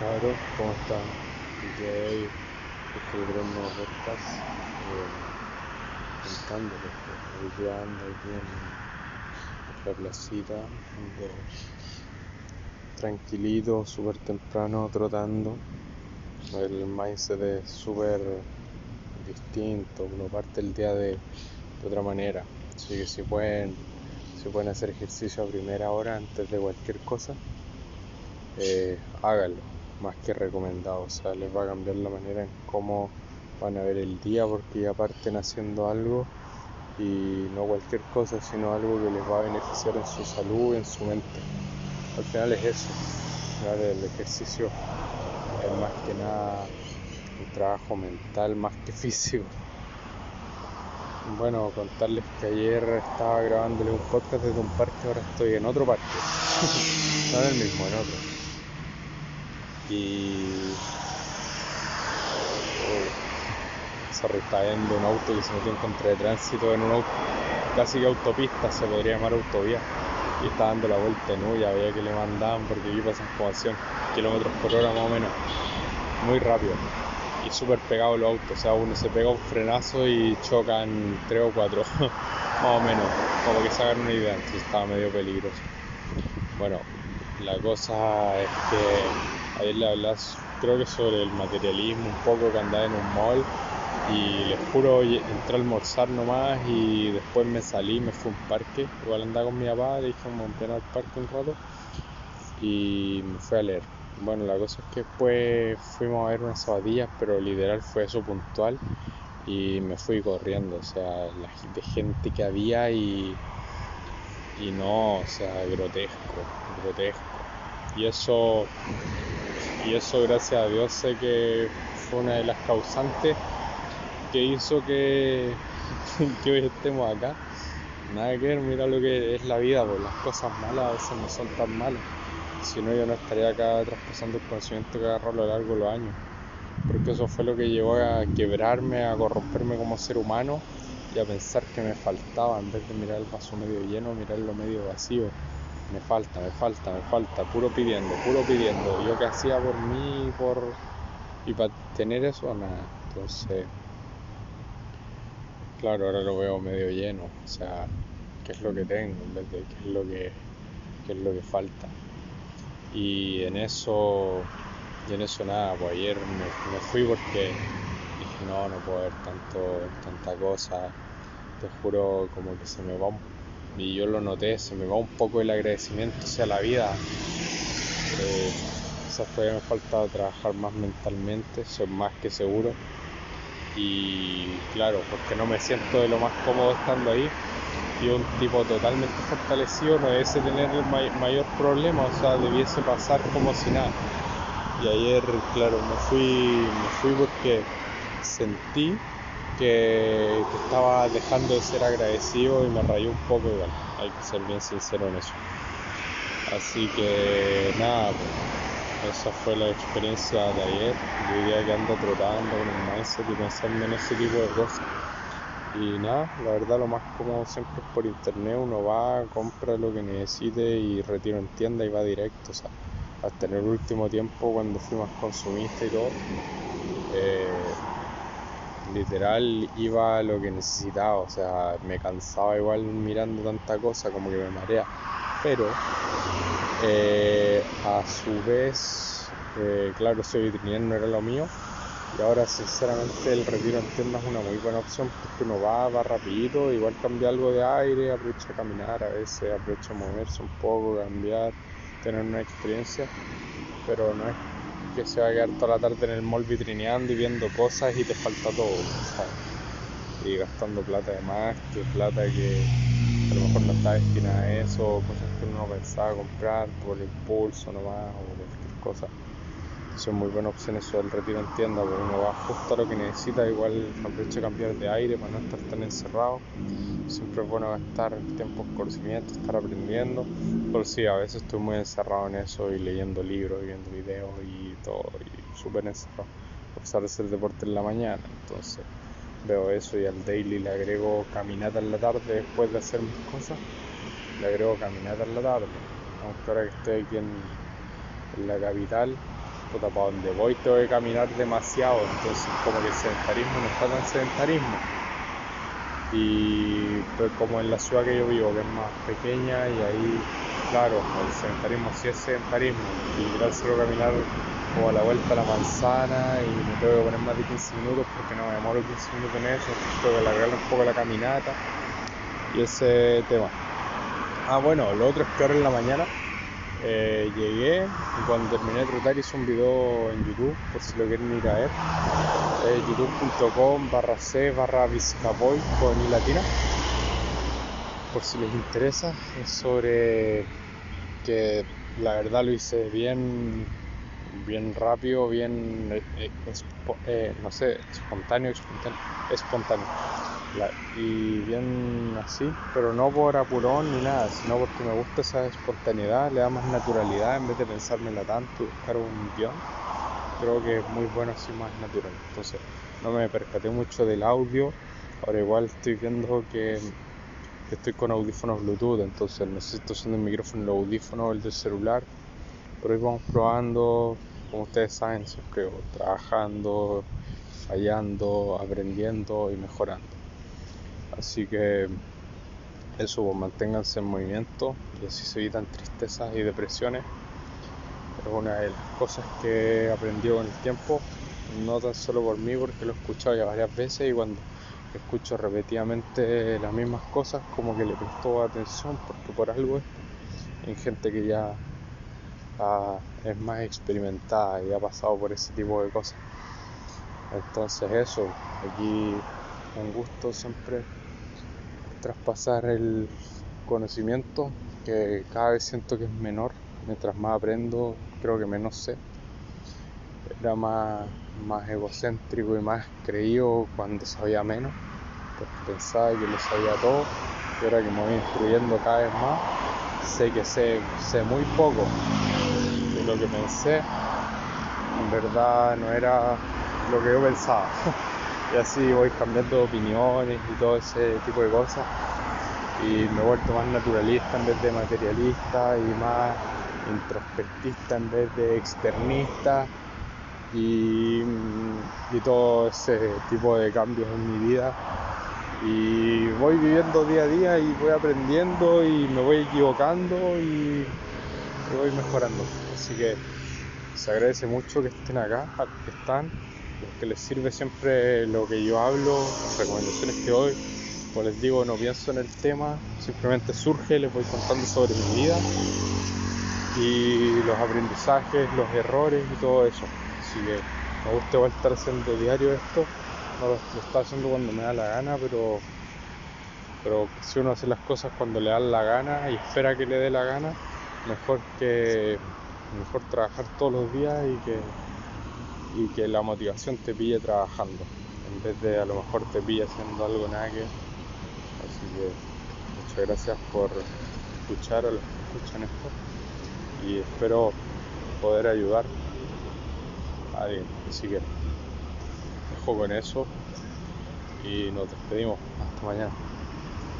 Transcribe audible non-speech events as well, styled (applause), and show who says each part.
Speaker 1: cabros, ¿cómo están? Hoy escribiré un nuevo podcast eh, contándoles que hoy ando aquí en placita, tranquilito, súper temprano, trotando. El mindset es súper distinto, uno parte el día de, de otra manera. Así que si pueden, si pueden hacer ejercicio a primera hora antes de cualquier cosa, eh, háganlo, más que recomendado, o sea, les va a cambiar la manera en cómo van a ver el día porque ya parten haciendo algo y no cualquier cosa, sino algo que les va a beneficiar en su salud y en su mente. Al final es eso, el ejercicio es más que nada un trabajo mental más que (laughs) físico. Bueno, contarles que ayer estaba grabándole un podcast desde un parque, ahora estoy en otro parque. (laughs) no en el mismo, en otro. Y. Oh, sorry, está viendo un auto que se metió en contra de tránsito en una auto, casi que autopista, se podría llamar autovía. Y está dando la vuelta en U, ya veía que le mandaban porque aquí pasan como a 100 kilómetros por hora más o menos. Muy rápido y súper pegado los autos, o sea, uno se pega un frenazo y chocan tres o cuatro, (laughs) más o menos, como que se hagan una idea, entonces estaba medio peligroso. Bueno, la cosa es que ayer le hablas, creo que sobre el materialismo un poco, que andaba en un mall y les juro, entré a almorzar nomás y después me salí, me fui a un parque, igual andaba con mi papá, le dije, a al parque un rato y me fui a leer. Bueno, la cosa es que después fuimos a ver unas zapatillas, pero literal fue eso puntual y me fui corriendo, o sea, la de gente que había y, y no, o sea, grotesco, grotesco. Y eso, y eso gracias a Dios sé que fue una de las causantes que hizo (laughs) que, hoy estemos acá. Nada que ver, mira lo que es la vida, pues las cosas malas a veces no son tan malas si no yo no estaría acá traspasando el conocimiento que agarró a lo largo de los años. Porque eso fue lo que llevó a quebrarme, a corromperme como ser humano y a pensar que me faltaba, en vez de mirar el vaso medio lleno, mirarlo medio vacío. Me falta, me falta, me falta, puro pidiendo, puro pidiendo. Yo que hacía por mí por y para tener eso, nada. Entonces, claro, ahora lo veo medio lleno. O sea, ¿qué es lo que tengo en vez de qué es lo que, qué es lo que falta? Y en eso, y en eso nada, pues ayer me, fui porque dije, no, no puedo ver tanto, tanta cosa, te juro como que se me va, y yo lo noté, se me va un poco el agradecimiento hacia la vida. Eh, quizás todavía me falta trabajar más mentalmente, soy más que seguro. Y claro, porque no me siento de lo más cómodo estando ahí, y un tipo totalmente fortalecido no debiese tener el mayor problema, o sea, debiese pasar como si nada. Y ayer, claro, me fui, me fui porque sentí que, estaba dejando de ser agradecido y me rayó un poco igual, hay que ser bien sincero en eso. Así que nada, pues, esa fue la experiencia de ayer. Yo diría que ando trotando con el mindset y pensando en ese tipo de cosas. Y nada, la verdad lo más cómodo siempre es por internet, uno va, compra lo que necesite y retiro en tienda y va directo. O sea, hasta en el último tiempo cuando fui más consumista y todo, eh, literal iba a lo que necesitaba, o sea, me cansaba igual mirando tanta cosa como que me marea. Pero eh, a su vez, eh, claro, soy vitrinier no era lo mío y ahora sinceramente el retiro en tienda es una muy buena opción porque uno va, va rapidito, igual cambia algo de aire, aprovecha a caminar a veces, aprovecha a moverse un poco, cambiar, tener una experiencia, pero no es que se va a quedar toda la tarde en el mall vitrineando y viendo cosas y te falta todo, Y gastando plata de más, que plata que a lo mejor no está destinada a eso, cosas que uno pensaba comprar por impulso nomás o cualquier cosa son muy buenas opciones eso del retiro en tienda, porque uno va justo a lo que necesita, igual aprovecha cambiar de aire para no estar tan encerrado. Siempre es bueno gastar tiempo en conocimiento, estar aprendiendo. Pero sí, a veces estoy muy encerrado en eso y leyendo libros, y viendo videos y todo, y súper encerrado. A pesar de hacer deporte en la mañana, entonces veo eso y al daily le agrego caminata en la tarde después de hacer mis cosas. Le agrego caminata en la tarde. Aunque ahora que estoy aquí en la capital puta, para donde voy tengo que caminar demasiado, entonces como que el sedentarismo no está tan sedentarismo. Y pues como en la ciudad que yo vivo, que es más pequeña, y ahí, claro, el sedentarismo sí es sedentarismo, y literal solo caminar como a la vuelta a la manzana y me tengo que poner más de 15 minutos porque no me demoro 15 minutos en eso, tengo que alargar un poco la caminata y ese tema. Ah, bueno, lo otro es ahora en la mañana eh, llegué y cuando terminé de trotar hice un video en YouTube, por si lo quieren ir a ver. Eh, youtube.com barra c barra viscaboy con i latina. Por si les interesa, es sobre que la verdad lo hice bien bien rápido, bien, eh, no sé, espontáneo, espontáneo, espontáneo. Y bien así, pero no por apurón ni nada, sino porque me gusta esa espontaneidad, le da más naturalidad en vez de pensármela tanto y buscar un guion. Creo que es muy bueno así más natural. Entonces, no me percaté mucho del audio. Ahora igual estoy viendo que, estoy con audífonos Bluetooth, entonces necesito usando el micrófono, el audífono, el del celular. Pero ahí vamos probando, como ustedes saben, siempre trabajando, fallando, aprendiendo y mejorando. Así que eso, pues, manténganse en movimiento y así se evitan tristezas y depresiones. Es una de las cosas que he aprendido con el tiempo, no tan solo por mí, porque lo he escuchado ya varias veces y cuando escucho repetidamente las mismas cosas, como que le presto atención, porque por algo es en gente que ya es más experimentada y ha pasado por ese tipo de cosas. Entonces eso, aquí un gusto siempre traspasar el conocimiento que cada vez siento que es menor. Mientras más aprendo, creo que menos sé. Era más, más egocéntrico y más creído cuando sabía menos, porque pensaba que lo sabía todo. Y ahora que me voy instruyendo cada vez más, sé que sé, sé muy poco lo que pensé en verdad no era lo que yo pensaba. (laughs) y así voy cambiando opiniones y todo ese tipo de cosas. Y me he vuelto más naturalista en vez de materialista y más introspectista en vez de externista. Y, y todo ese tipo de cambios en mi vida. Y voy viviendo día a día y voy aprendiendo y me voy equivocando y voy mejorando. Así que se agradece mucho que estén acá, que están, los que les sirve siempre lo que yo hablo, las recomendaciones que doy. Como les digo, no pienso en el tema, simplemente surge, les voy contando sobre mi vida y los aprendizajes, los errores y todo eso. Así que me gusta igual estar haciendo diario esto, no lo, lo estoy haciendo cuando me da la gana, pero pero si uno hace las cosas cuando le da la gana y espera que le dé la gana, mejor que mejor trabajar todos los días y que, y que la motivación te pille trabajando, en vez de a lo mejor te pille haciendo algo nada que. Así que muchas gracias por escuchar a los que escuchan esto y espero poder ayudar a alguien. Así que dejo con eso y nos despedimos. Hasta mañana.